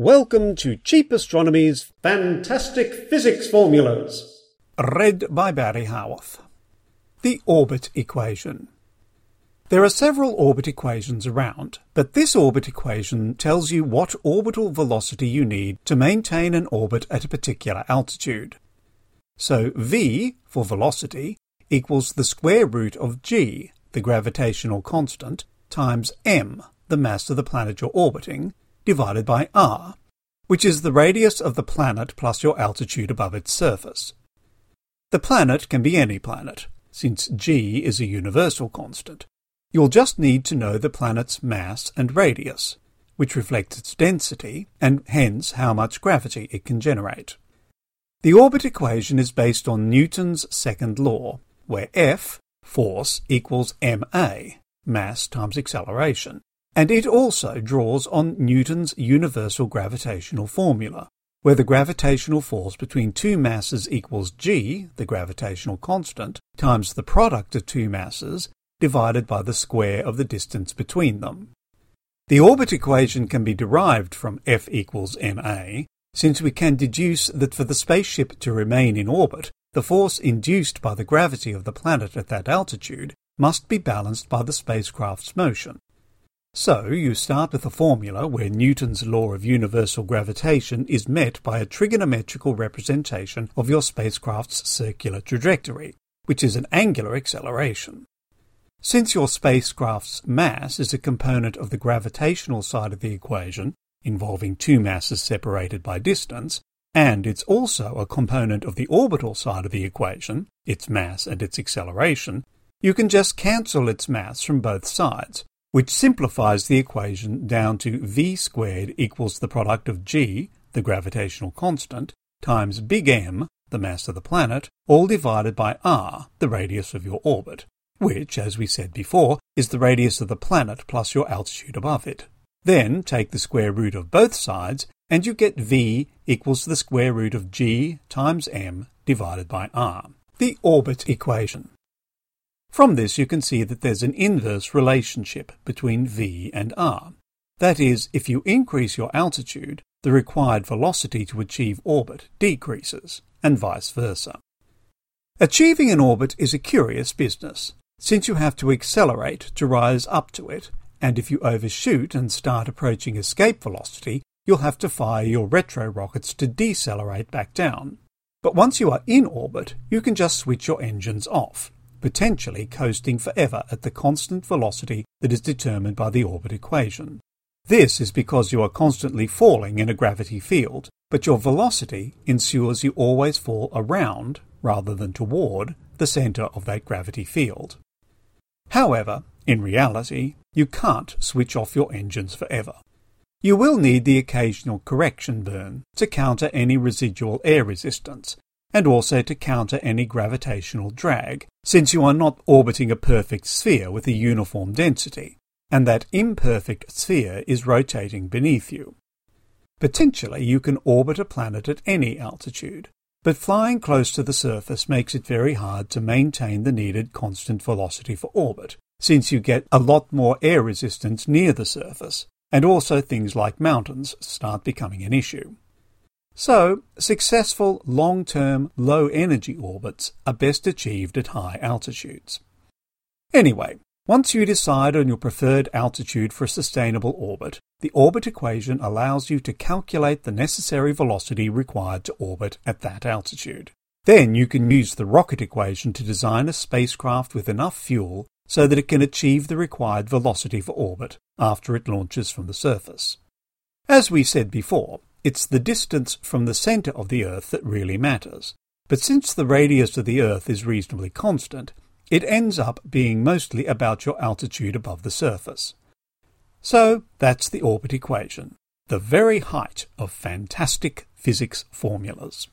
Welcome to Cheap Astronomy's Fantastic Physics Formulas. Read by Barry Howarth. The orbit equation. There are several orbit equations around, but this orbit equation tells you what orbital velocity you need to maintain an orbit at a particular altitude. So v, for velocity, equals the square root of g, the gravitational constant, times m, the mass of the planet you're orbiting, divided by r, which is the radius of the planet plus your altitude above its surface. The planet can be any planet, since g is a universal constant. You'll just need to know the planet's mass and radius, which reflects its density and hence how much gravity it can generate. The orbit equation is based on Newton's second law, where F, force, equals ma, mass times acceleration, and it also draws on Newton's universal gravitational formula, where the gravitational force between two masses equals g, the gravitational constant, times the product of two masses, divided by the square of the distance between them. The orbit equation can be derived from F equals ma, since we can deduce that for the spaceship to remain in orbit, the force induced by the gravity of the planet at that altitude must be balanced by the spacecraft's motion. So, you start with a formula where Newton's law of universal gravitation is met by a trigonometrical representation of your spacecraft's circular trajectory, which is an angular acceleration. Since your spacecraft's mass is a component of the gravitational side of the equation, involving two masses separated by distance, and it's also a component of the orbital side of the equation, its mass and its acceleration, you can just cancel its mass from both sides, which simplifies the equation down to v squared equals the product of g, the gravitational constant, times big M, the mass of the planet, all divided by r, the radius of your orbit, which, as we said before, is the radius of the planet plus your altitude above it. Then take the square root of both sides, and you get v equals the square root of g times m divided by r, the orbit equation. From this you can see that there's an inverse relationship between v and r. That is, if you increase your altitude, the required velocity to achieve orbit decreases, and vice versa. Achieving an orbit is a curious business, since you have to accelerate to rise up to it, and if you overshoot and start approaching escape velocity, you'll have to fire your retro rockets to decelerate back down. But once you are in orbit, you can just switch your engines off potentially coasting forever at the constant velocity that is determined by the orbit equation. This is because you are constantly falling in a gravity field, but your velocity ensures you always fall around, rather than toward, the centre of that gravity field. However, in reality, you can't switch off your engines forever. You will need the occasional correction burn to counter any residual air resistance, and also to counter any gravitational drag, since you are not orbiting a perfect sphere with a uniform density, and that imperfect sphere is rotating beneath you. Potentially, you can orbit a planet at any altitude, but flying close to the surface makes it very hard to maintain the needed constant velocity for orbit, since you get a lot more air resistance near the surface, and also things like mountains start becoming an issue. So, successful long-term low-energy orbits are best achieved at high altitudes. Anyway, once you decide on your preferred altitude for a sustainable orbit, the orbit equation allows you to calculate the necessary velocity required to orbit at that altitude. Then you can use the rocket equation to design a spacecraft with enough fuel so that it can achieve the required velocity for orbit after it launches from the surface. As we said before, it's the distance from the centre of the Earth that really matters. But since the radius of the Earth is reasonably constant, it ends up being mostly about your altitude above the surface. So that's the orbit equation, the very height of fantastic physics formulas.